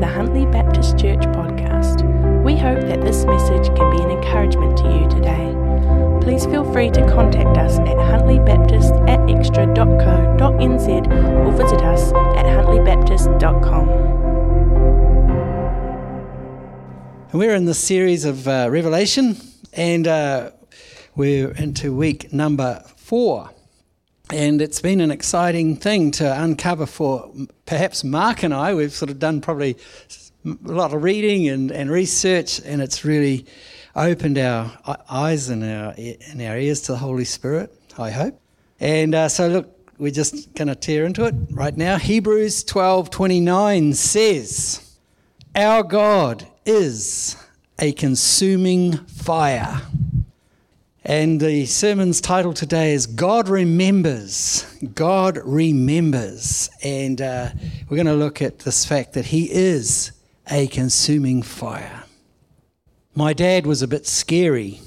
the Huntley Baptist Church podcast. We hope that this message can be an encouragement to you today. Please feel free to contact us at huntley.baptist at xtra.co.nz or visit us at huntleybaptist.com. We're in the series of uh, Revelation, and uh, we're into week number four. And it's been an exciting thing to uncover for perhaps Mark and I. We've sort of done probably a lot of reading and, and research, and it's really opened our eyes and our, and our ears to the Holy Spirit, I hope. And uh, so, look, we're just going to tear into it right now. Hebrews 12 29 says, Our God is a consuming fire. And the sermon's title today is God Remembers. God Remembers. And uh, we're going to look at this fact that He is a consuming fire. My dad was a bit scary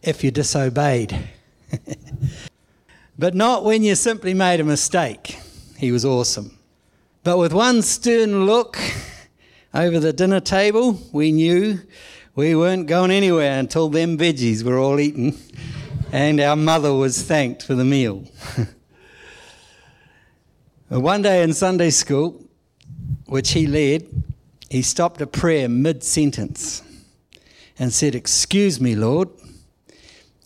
if you disobeyed, but not when you simply made a mistake. He was awesome. But with one stern look over the dinner table, we knew we weren't going anywhere until them veggies were all eaten and our mother was thanked for the meal. One day in Sunday school, which he led, he stopped a prayer mid sentence and said, Excuse me, Lord.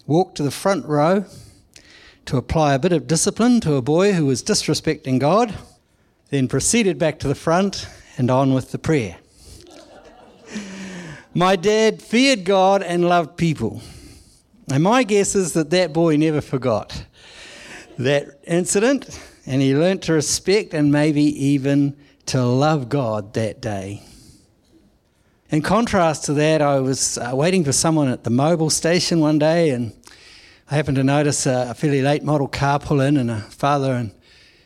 Walked to the front row to apply a bit of discipline to a boy who was disrespecting God, then proceeded back to the front and on with the prayer. My dad feared God and loved people. And my guess is that that boy never forgot that incident and he learnt to respect and maybe even to love God that day. In contrast to that, I was uh, waiting for someone at the Mobil station one day and I happened to notice a, a fairly late model car pull in and a father and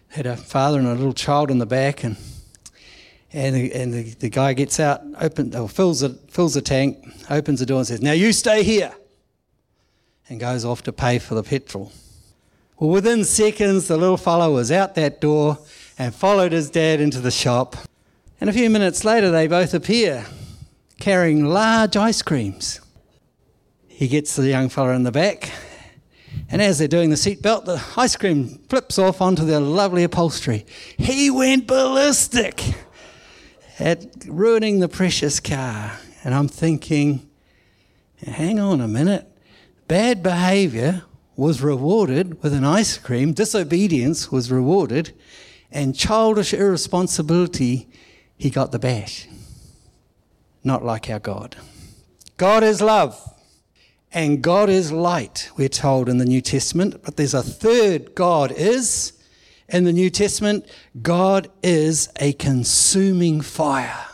had a father and a little child in the back and and the, and the, the guy gets out, open, or fills the, fills the tank, opens the door and says, Now you stay here, and goes off to pay for the petrol. Well, within seconds, the little fellow was out that door and followed his dad into the shop. And a few minutes later, they both appear carrying large ice creams. He gets the young fellow in the back, and as they're doing the seatbelt, the ice cream flips off onto the lovely upholstery. He went ballistic at ruining the precious car. And I'm thinking, hang on a minute. Bad behavior was rewarded with an ice cream, disobedience was rewarded, and childish irresponsibility, he got the bash. Not like our God. God is love. And God is light, we're told in the New Testament. But there's a third God is, in the New Testament, God is a consuming fire.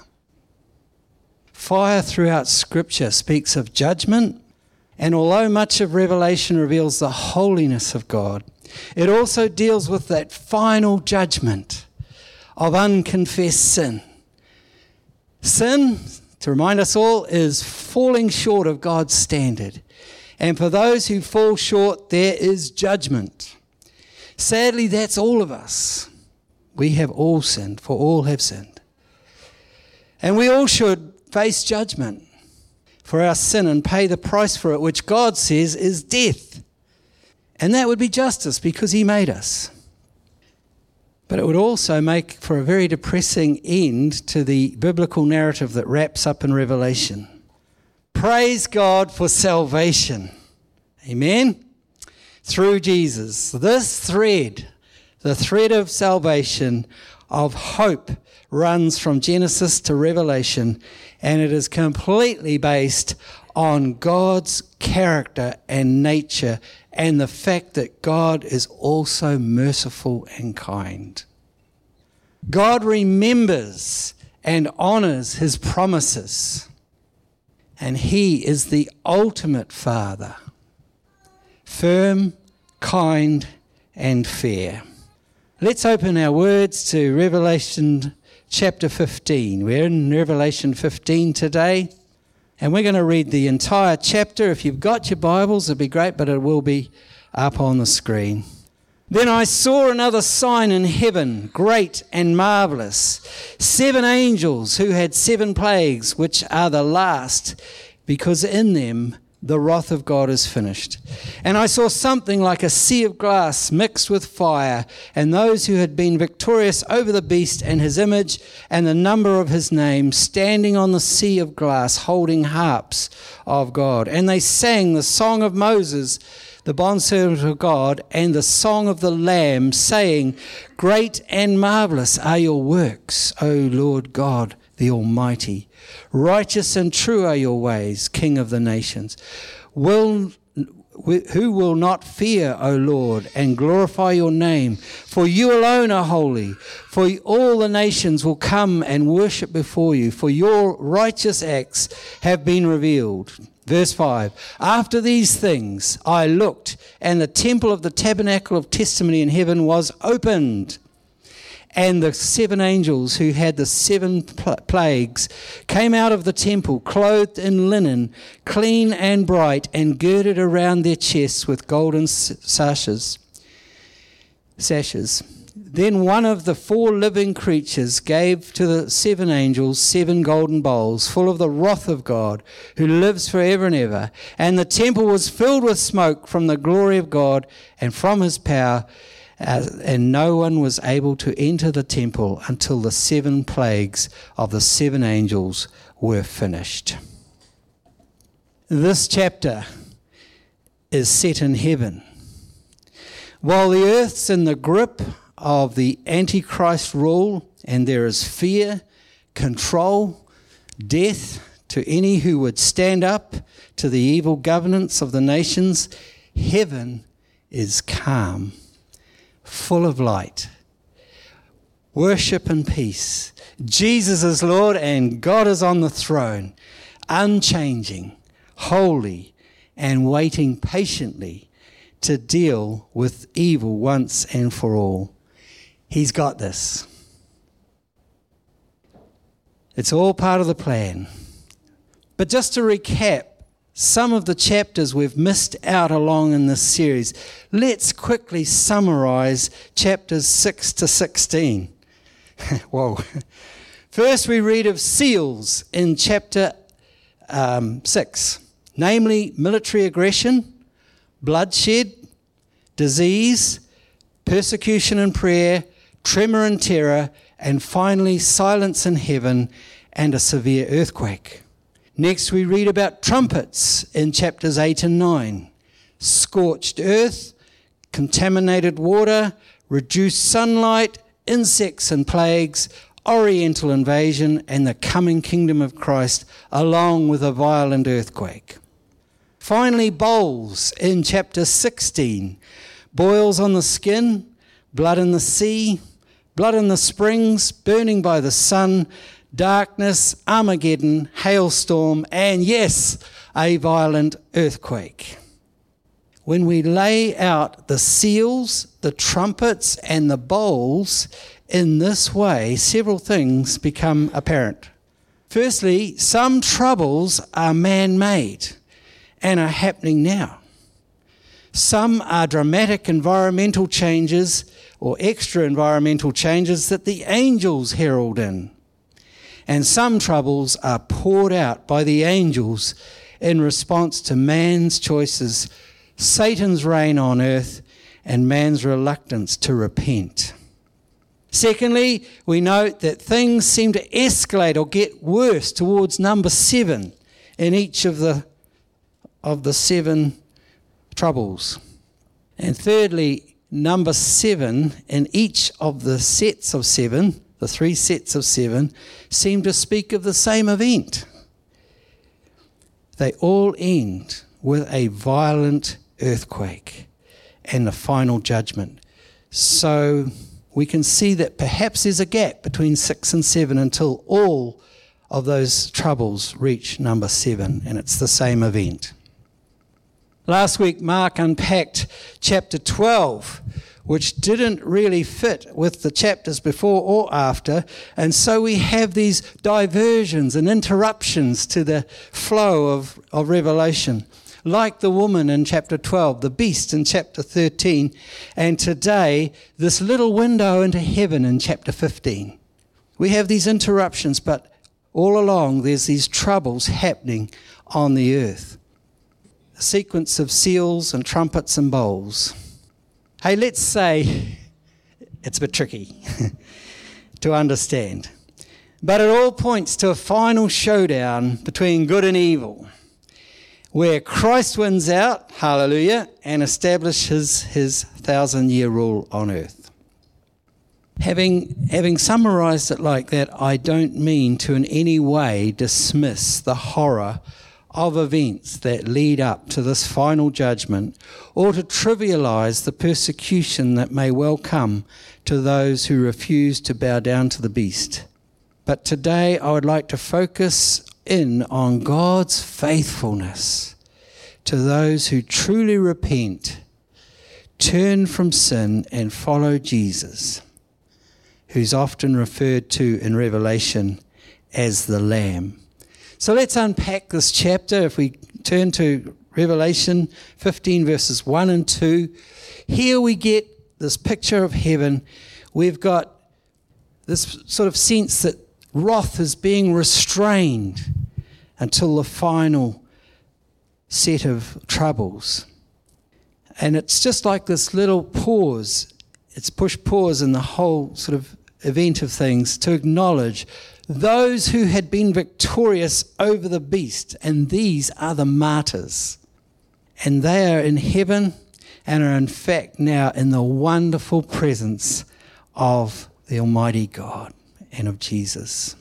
Fire throughout Scripture speaks of judgment, and although much of Revelation reveals the holiness of God, it also deals with that final judgment of unconfessed sin. Sin, to remind us all, is falling short of God's standard. And for those who fall short, there is judgment. Sadly, that's all of us. We have all sinned, for all have sinned. And we all should face judgment for our sin and pay the price for it, which God says is death. And that would be justice because He made us. But it would also make for a very depressing end to the biblical narrative that wraps up in Revelation. Praise God for salvation. Amen through Jesus. This thread, the thread of salvation, of hope, runs from Genesis to Revelation, and it is completely based on God's character and nature and the fact that God is also merciful and kind. God remembers and honors his promises, and he is the ultimate Father firm, kind, and fair. Let's open our words to Revelation chapter 15. We're in Revelation 15 today, and we're going to read the entire chapter. If you've got your Bibles, it'd be great, but it will be up on the screen. Then I saw another sign in heaven, great and marvelous. Seven angels who had seven plagues, which are the last, because in them the wrath of God is finished. And I saw something like a sea of glass mixed with fire, and those who had been victorious over the beast and his image and the number of his name, standing on the sea of glass, holding harps of God. And they sang the song of Moses, the bondservant of God, and the song of the Lamb, saying, Great and marvelous are your works, O Lord God the Almighty. Righteous and true are your ways, King of the nations. Will, who will not fear, O Lord, and glorify your name? For you alone are holy. For all the nations will come and worship before you, for your righteous acts have been revealed. Verse 5 After these things I looked, and the temple of the tabernacle of testimony in heaven was opened and the seven angels who had the seven pl- plagues came out of the temple, clothed in linen, clean and bright, and girded around their chests with golden sashes. Sashes. Then one of the four living creatures gave to the seven angels seven golden bowls full of the wrath of God, who lives forever and ever. And the temple was filled with smoke from the glory of God and from his power and no one was able to enter the temple until the seven plagues of the seven angels were finished. This chapter is set in heaven. While the earth's in the grip of the Antichrist rule, and there is fear, control, death to any who would stand up to the evil governance of the nations, heaven is calm full of light. Worship and peace. Jesus is Lord and God is on the throne, unchanging, holy, and waiting patiently to deal with evil once and for all. He's got this. It's all part of the plan. But just to recap, some of the chapters we've missed out along in this series. Let's quickly summarize chapters 6 to 16. Whoa. First, we read of seals in chapter um, 6, namely military aggression, bloodshed, disease, persecution and prayer, tremor and terror, and finally silence in heaven and a severe earthquake. Next, we read about trumpets in chapters 8 and 9 scorched earth, contaminated water, reduced sunlight, insects and plagues, oriental invasion, and the coming kingdom of Christ, along with a violent earthquake. Finally, bowls in chapter 16 boils on the skin, blood in the sea, blood in the springs, burning by the sun, darkness, Armageddon, hailstorm, and yes, a violent earthquake. When we lay out the seals, the trumpets, and the bowls in this way, several things become apparent. Firstly, some troubles are man made and are happening now. Some are dramatic environmental changes or extra environmental changes that the angels herald in and some troubles are poured out by the angels in response to man's choices, Satan's reign on earth, and man's reluctance to repent. Secondly, we note that things seem to escalate or get worse towards number seven in each of the, of the seven troubles. And thirdly, number seven in each of the sets of seven the three sets of seven, seem to speak of the same event. They all end with a violent earthquake and the final judgment. So we can see that perhaps there's a gap between six and seven until all of those troubles reach number seven, and it's the same event. Last week, Mark unpacked chapter 12 which didn't really fit with the chapters before or after. And so we have these diversions and interruptions to the flow of, of Revelation. like the woman in chapter 12, the beast in chapter 13, and today, this little window into heaven in chapter 15. We have these interruptions, but all along there's these troubles happening on the earth. A sequence of seals and trumpets and bowls. Hey, let's say it's a bit tricky to understand. But it all points to a final showdown between good and evil, where Christ wins out, hallelujah, and establishes his thousand year rule on earth. Having, having summarized it like that, I don't mean to in any way dismiss the horror of events that lead up to this final judgment or to trivialize the persecution that may well come to those who refuse to bow down to the beast. But today I would like to focus in on God's faithfulness to those who truly repent, turn from sin, and follow Jesus, who's often referred to in Revelation as the Lamb. So let's unpack this chapter. If we turn to Revelation 15, verses 1 and 2, here we get this picture of heaven. We've got this sort of sense that wrath is being restrained until the final set of troubles. And it's just like this little pause, it's push pause in the whole sort of event of things to acknowledge those who had been victorious over the beast, and these are the martyrs. And they are in heaven and are in fact now in the wonderful presence of the Almighty God and of Jesus.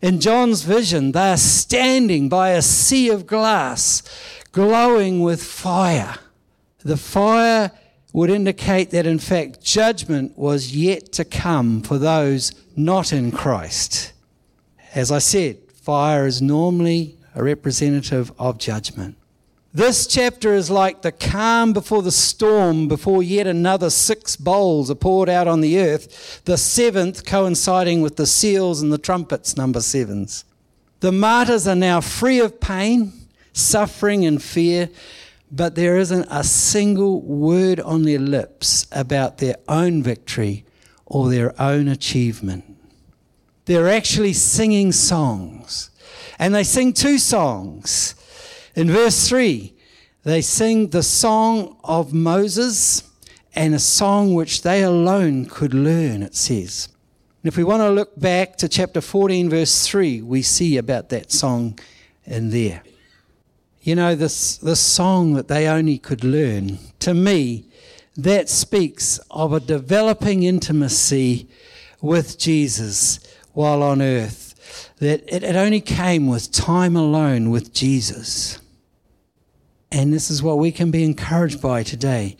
In John's vision, they are standing by a sea of glass, glowing with fire. The fire would indicate that, in fact, judgment was yet to come for those not in Christ. As I said, fire is normally a representative of judgment. This chapter is like the calm before the storm, before yet another six bowls are poured out on the earth, the seventh coinciding with the seals and the trumpets, number sevens. The martyrs are now free of pain, suffering, and fear, but there isn't a single word on their lips about their own victory or their own achievement. They're actually singing songs, and they sing two songs. In verse 3, they sing the song of Moses and a song which they alone could learn, it says. And if we want to look back to chapter 14, verse 3, we see about that song in there. You know, this, this song that they only could learn, to me, that speaks of a developing intimacy with Jesus while on earth. That it, it only came with time alone with Jesus. And this is what we can be encouraged by today.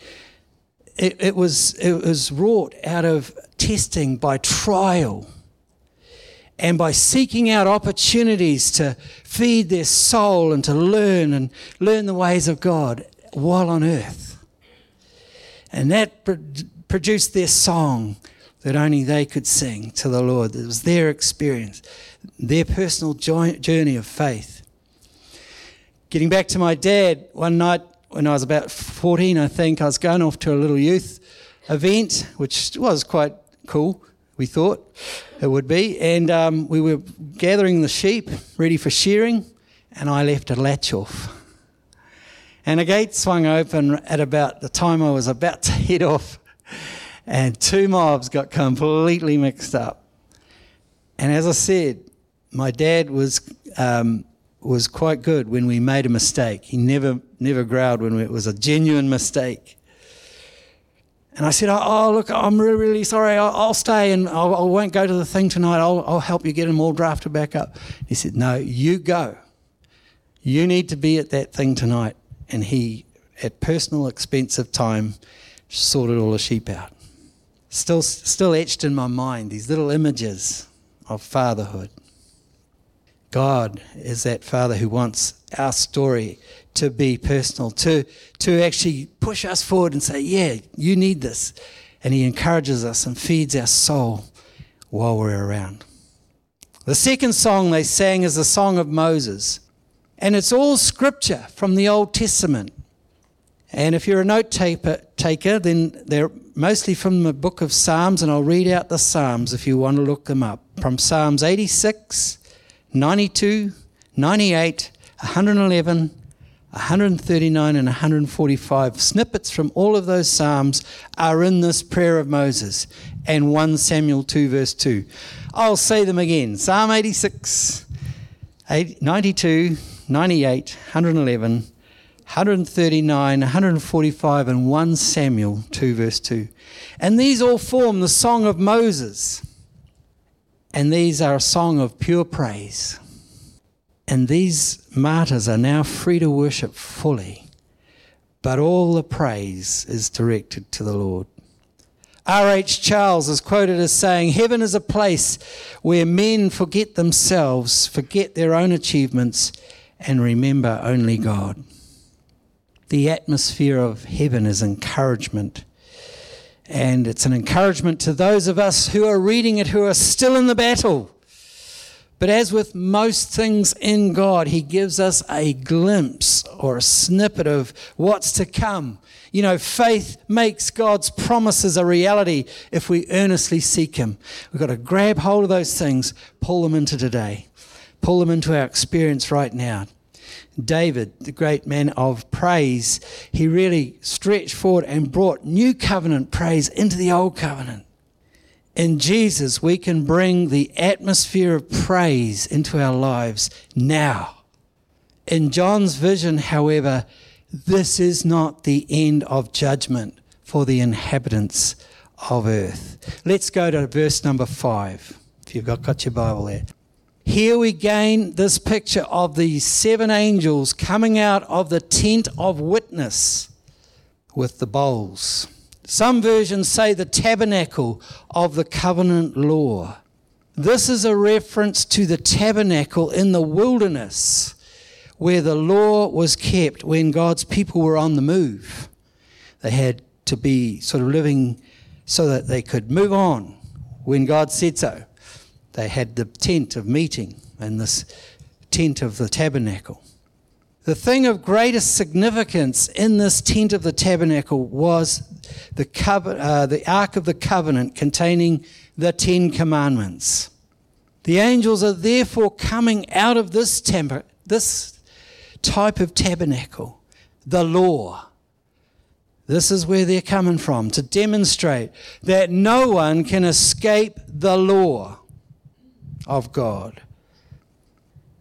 It, it, was, it was wrought out of testing by trial and by seeking out opportunities to feed their soul and to learn and learn the ways of God while on earth. And that produced their song that only they could sing to the Lord. It was their experience, their personal journey of faith. Getting back to my dad, one night when I was about 14, I think, I was going off to a little youth event, which was quite cool, we thought it would be. And um, we were gathering the sheep, ready for shearing, and I left a latch off. And a gate swung open at about the time I was about to head off, and two mobs got completely mixed up. And as I said, my dad was um, was quite good when we made a mistake. He never, never growled when it was a genuine mistake. And I said, oh, oh look, I'm really, really sorry. I'll, I'll stay and I'll, I will not go to the thing tonight. I'll, I'll help you get them all drafted back up. He said, no, you go. You need to be at that thing tonight. And he, at personal expense of time, sorted all the sheep out. Still, still etched in my mind, these little images of fatherhood. God is that Father who wants our story to be personal, to, to actually push us forward and say, Yeah, you need this. And He encourages us and feeds our soul while we're around. The second song they sang is the song of Moses. And it's all scripture from the Old Testament. And if you're a note taker, then they're mostly from the book of Psalms, and I'll read out the Psalms if you want to look them up. From Psalms 86, 92, 98, 111, 139, and 145. Snippets from all of those Psalms are in this prayer of Moses and 1 Samuel 2, verse 2. I'll say them again Psalm 86, 92, 98, 111, 139, 145, and 1 Samuel 2, verse 2. And these all form the song of Moses. And these are a song of pure praise. And these martyrs are now free to worship fully. But all the praise is directed to the Lord. R.H. Charles is quoted as saying, Heaven is a place where men forget themselves, forget their own achievements, and remember only God. The atmosphere of heaven is encouragement. And it's an encouragement to those of us who are reading it who are still in the battle. But as with most things in God, He gives us a glimpse or a snippet of what's to come. You know, faith makes God's promises a reality if we earnestly seek Him. We've got to grab hold of those things, pull them into today, pull them into our experience right now. David, the great man of praise, he really stretched forward and brought new covenant praise into the old covenant. In Jesus, we can bring the atmosphere of praise into our lives now. In John's vision, however, this is not the end of judgment for the inhabitants of earth. Let's go to verse number five, if you've got, got your Bible there. Here we gain this picture of the seven angels coming out of the tent of witness with the bowls. Some versions say the tabernacle of the covenant law. This is a reference to the tabernacle in the wilderness where the law was kept when God's people were on the move. They had to be sort of living so that they could move on when God said so. They had the tent of meeting and this tent of the tabernacle. The thing of greatest significance in this tent of the tabernacle was the, cover, uh, the Ark of the Covenant containing the Ten Commandments. The angels are therefore coming out of this, temper, this type of tabernacle, the law. This is where they're coming from to demonstrate that no one can escape the law of God.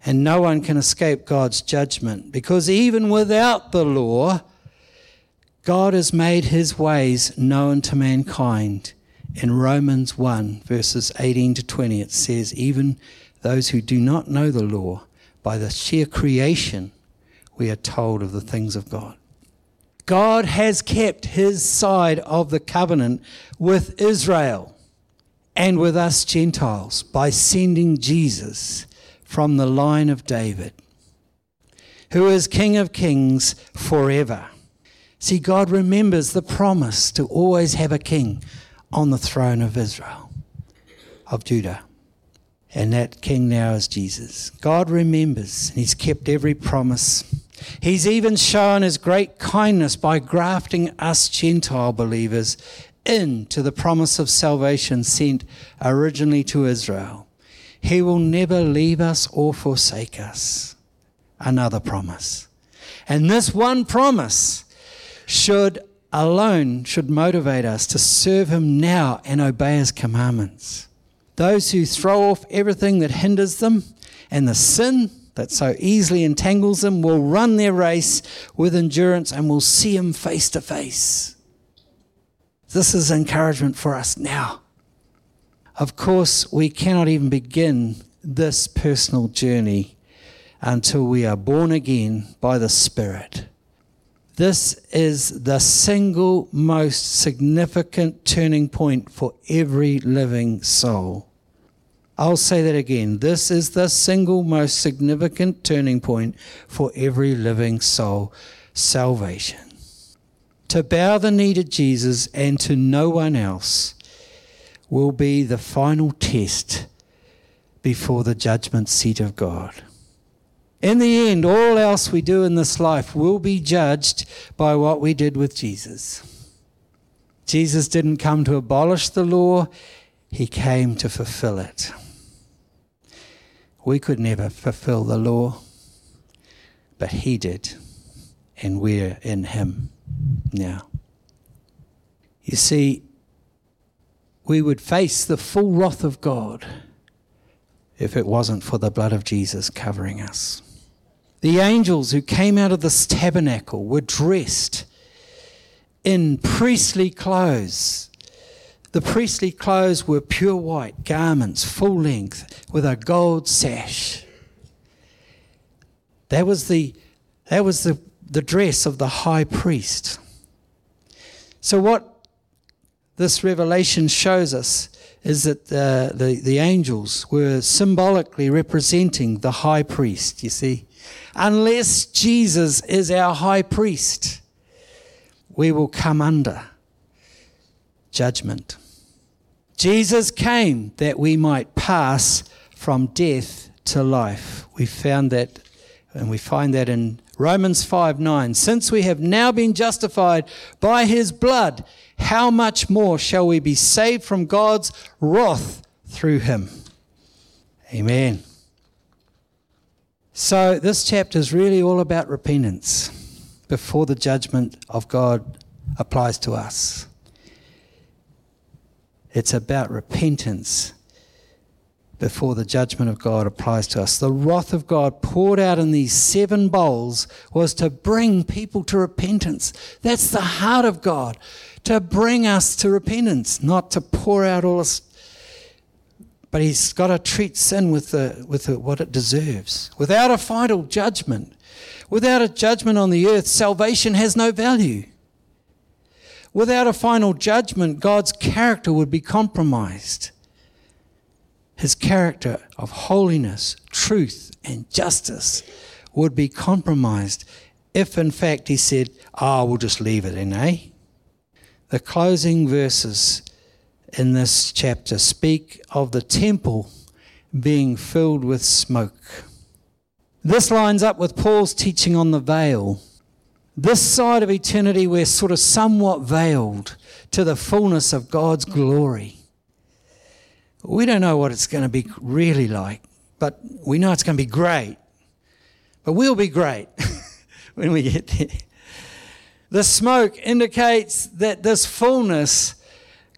And no one can escape God's judgment because even without the law, God has made his ways known to mankind. In Romans 1, verses 18 to 20, it says, Even those who do not know the law, by the sheer creation, we are told of the things of God. God has kept his side of the covenant with Israel and with us Gentiles by sending Jesus from the line of David, who is King of Kings forever. See, God remembers the promise to always have a king on the throne of Israel, of Judah. And that king now is Jesus. God remembers, and He's kept every promise. He's even shown His great kindness by grafting us Gentile believers into the promise of salvation sent originally to Israel. He will never leave us or forsake us. Another promise. And this one promise should alone should motivate us to serve him now and obey his commandments. Those who throw off everything that hinders them and the sin that so easily entangles them will run their race with endurance and will see him face to face. This is encouragement for us now. Of course, we cannot even begin this personal journey until we are born again by the Spirit. This is the single most significant turning point for every living soul. I'll say that again. This is the single most significant turning point for every living soul salvation. To bow the knee to Jesus and to no one else will be the final test before the judgment seat of God. In the end, all else we do in this life will be judged by what we did with Jesus. Jesus didn't come to abolish the law, he came to fulfill it. We could never fulfill the law, but he did, and we're in him now. You see, we would face the full wrath of God if it wasn't for the blood of Jesus covering us. The angels who came out of this tabernacle were dressed in priestly clothes. The priestly clothes were pure white garments, full length, with a gold sash. That was the, that was the, the dress of the high priest. So, what this revelation shows us is that the, the, the angels were symbolically representing the high priest, you see. Unless Jesus is our high priest, we will come under judgment. Jesus came that we might pass from death to life. We found that, and we find that in Romans 5 9. Since we have now been justified by his blood, how much more shall we be saved from God's wrath through him? Amen. So, this chapter is really all about repentance before the judgment of God applies to us. It's about repentance before the judgment of God applies to us. The wrath of God poured out in these seven bowls was to bring people to repentance. That's the heart of God, to bring us to repentance, not to pour out all this. But He's got to treat sin with, the, with the, what it deserves. Without a final judgment, without a judgment on the earth, salvation has no value. Without a final judgment, God's character would be compromised his character of holiness, truth, and justice would be compromised if, in fact, he said, Ah, oh, we'll just leave it in, eh? The closing verses in this chapter speak of the temple being filled with smoke. This lines up with Paul's teaching on the veil. This side of eternity, we're sort of somewhat veiled to the fullness of God's glory. We don't know what it's going to be really like, but we know it's going to be great. But we'll be great when we get there. The smoke indicates that this fullness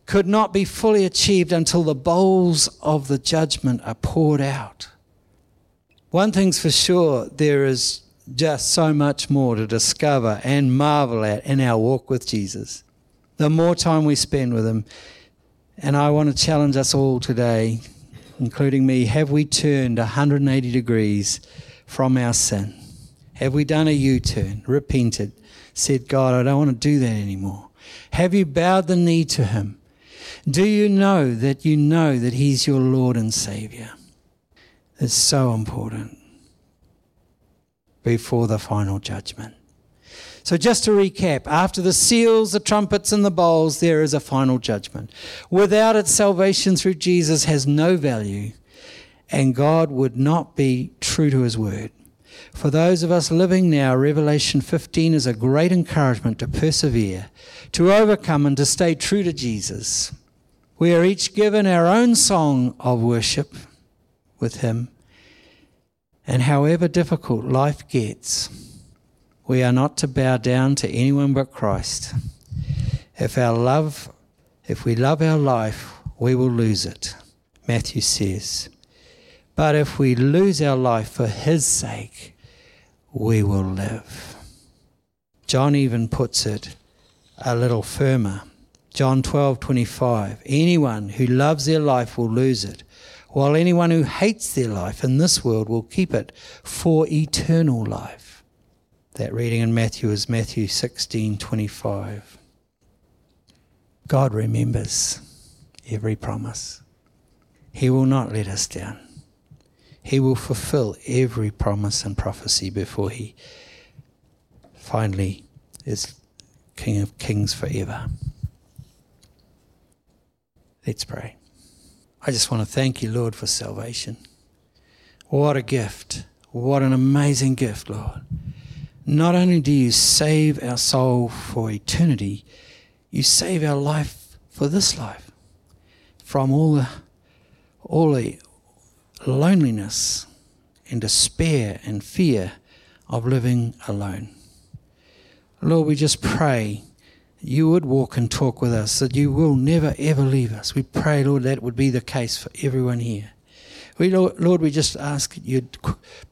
could not be fully achieved until the bowls of the judgment are poured out. One thing's for sure there is just so much more to discover and marvel at in our walk with Jesus. The more time we spend with Him, and I want to challenge us all today, including me have we turned 180 degrees from our sin? Have we done a U turn, repented, said, God, I don't want to do that anymore? Have you bowed the knee to Him? Do you know that you know that He's your Lord and Savior? It's so important before the final judgment. So, just to recap, after the seals, the trumpets, and the bowls, there is a final judgment. Without it, salvation through Jesus has no value, and God would not be true to his word. For those of us living now, Revelation 15 is a great encouragement to persevere, to overcome, and to stay true to Jesus. We are each given our own song of worship with Him. And however difficult life gets, we are not to bow down to anyone but Christ. If our love, if we love our life, we will lose it. Matthew says. But if we lose our life for his sake, we will live. John even puts it a little firmer. John 12:25 Anyone who loves their life will lose it, while anyone who hates their life in this world will keep it for eternal life. That reading in Matthew is Matthew 16:25. God remembers every promise. He will not let us down. He will fulfill every promise and prophecy before he finally is King of Kings forever. Let's pray. I just want to thank you, Lord, for salvation. What a gift. What an amazing gift, Lord. Not only do you save our soul for eternity, you save our life for this life from all the, all the loneliness and despair and fear of living alone. Lord, we just pray you would walk and talk with us, that you will never ever leave us. We pray, Lord, that would be the case for everyone here. We, Lord, we just ask that you'd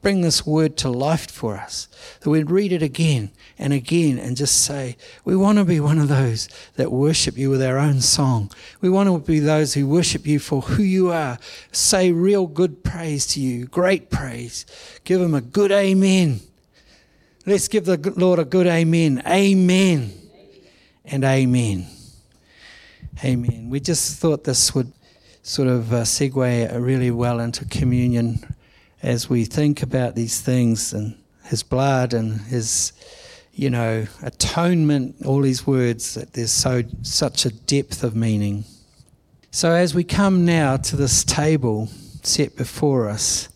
bring this word to life for us, that we'd read it again and again and just say, we want to be one of those that worship you with our own song. We want to be those who worship you for who you are. Say real good praise to you, great praise. Give him a good amen. Let's give the Lord a good amen. Amen. And amen. Amen. We just thought this would sort of uh, segue really well into communion as we think about these things and his blood and his you know atonement all these words that there's so such a depth of meaning. So as we come now to this table set before us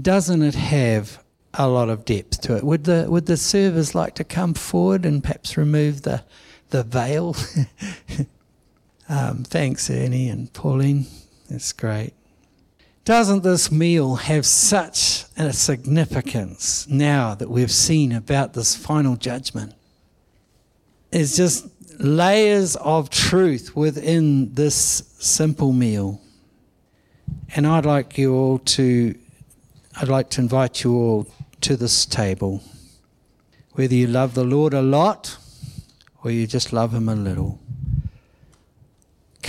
doesn't it have a lot of depth to it? Would the would the servers like to come forward and perhaps remove the the veil Um, thanks, Ernie and Pauline. That's great. Doesn't this meal have such a significance now that we've seen about this final judgment? It's just layers of truth within this simple meal. And I'd like you all to, I'd like to invite you all to this table. Whether you love the Lord a lot or you just love Him a little.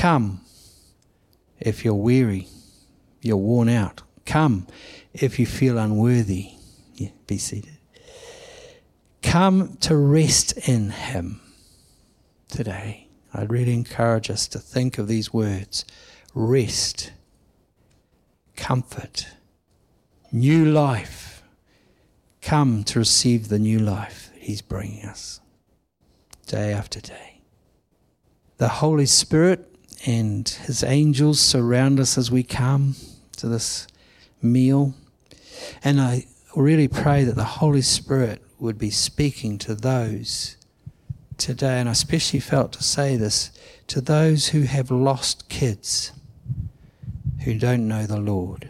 Come if you're weary, you're worn out. Come if you feel unworthy. Yeah, be seated. Come to rest in Him today. I'd really encourage us to think of these words rest, comfort, new life. Come to receive the new life He's bringing us day after day. The Holy Spirit and his angels surround us as we come to this meal. And I really pray that the Holy Spirit would be speaking to those today, and I especially felt to say this to those who have lost kids who don't know the Lord.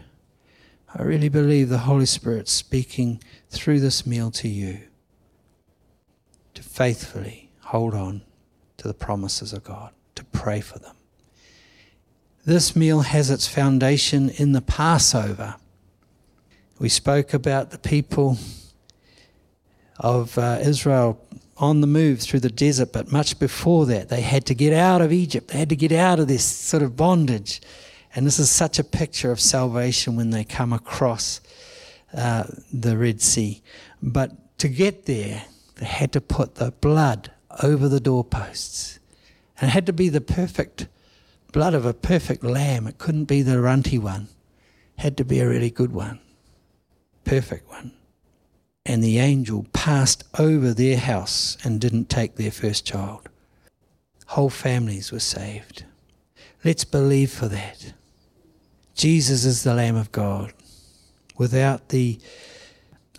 I really believe the Holy Spirit speaking through this meal to you to faithfully hold on to the promises of God, to pray for them. This meal has its foundation in the Passover. We spoke about the people of uh, Israel on the move through the desert, but much before that, they had to get out of Egypt. They had to get out of this sort of bondage. And this is such a picture of salvation when they come across uh, the Red Sea. But to get there, they had to put the blood over the doorposts. And it had to be the perfect blood of a perfect lamb. It couldn't be the runty one. Had to be a really good one, perfect one. And the angel passed over their house and didn't take their first child. Whole families were saved. Let's believe for that. Jesus is the Lamb of God. Without the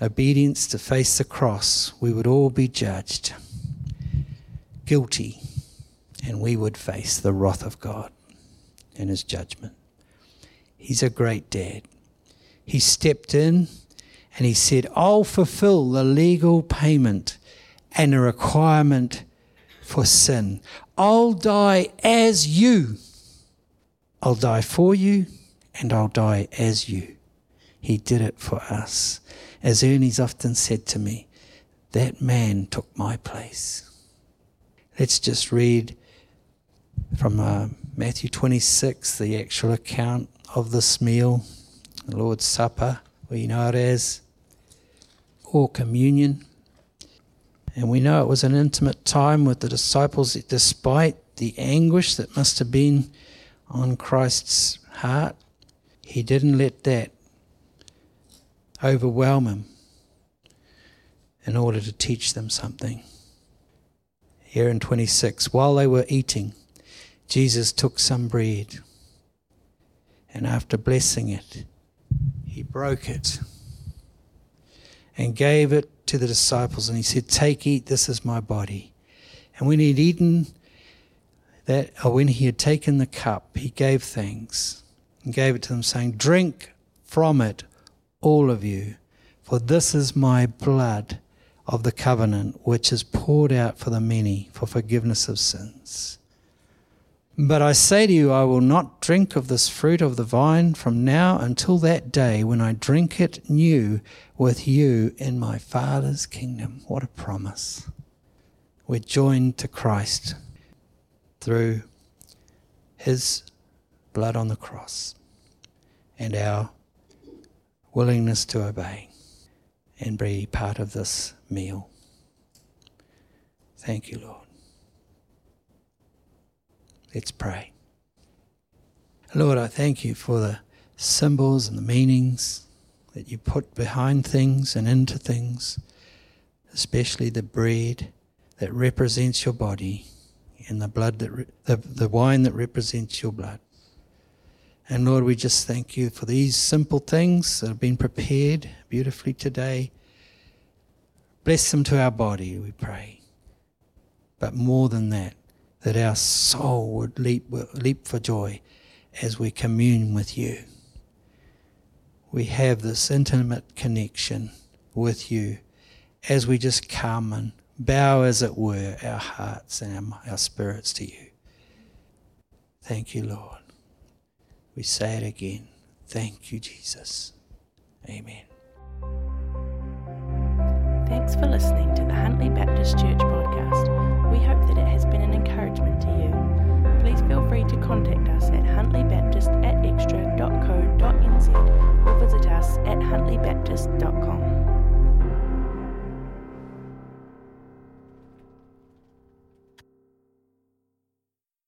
obedience to face the cross, we would all be judged guilty, and we would face the wrath of God and his judgment. He's a great dad. He stepped in and he said, I'll fulfill the legal payment and the requirement for sin. I'll die as you. I'll die for you and I'll die as you. He did it for us. As Ernie's often said to me, that man took my place. Let's just read from uh, Matthew 26, the actual account of this meal, the Lord's Supper, we know it as, or communion. And we know it was an intimate time with the disciples, despite the anguish that must have been on Christ's heart. He didn't let that overwhelm him in order to teach them something. Here in 26, while they were eating, Jesus took some bread and after blessing it, he broke it and gave it to the disciples. And he said, Take, eat, this is my body. And when he'd eaten that, or when he had taken the cup, he gave thanks and gave it to them, saying, Drink from it, all of you, for this is my blood of the covenant, which is poured out for the many for forgiveness of sins. But I say to you, I will not drink of this fruit of the vine from now until that day when I drink it new with you in my Father's kingdom. What a promise. We're joined to Christ through his blood on the cross and our willingness to obey and be part of this meal. Thank you, Lord. Let's pray. Lord, I thank you for the symbols and the meanings that you put behind things and into things, especially the bread that represents your body and the blood that re- the, the wine that represents your blood. And Lord, we just thank you for these simple things that have been prepared beautifully today. Bless them to our body, we pray. But more than that, that our soul would leap, leap for joy as we commune with you. We have this intimate connection with you as we just come and bow, as it were, our hearts and our, our spirits to you. Thank you, Lord. We say it again. Thank you, Jesus. Amen. Thanks for listening to the Huntly Baptist Church podcast. We hope that it has been an encouragement to you. Please feel free to contact us at huntlybaptist at xtra.co.nz or visit us at huntlybaptist.com.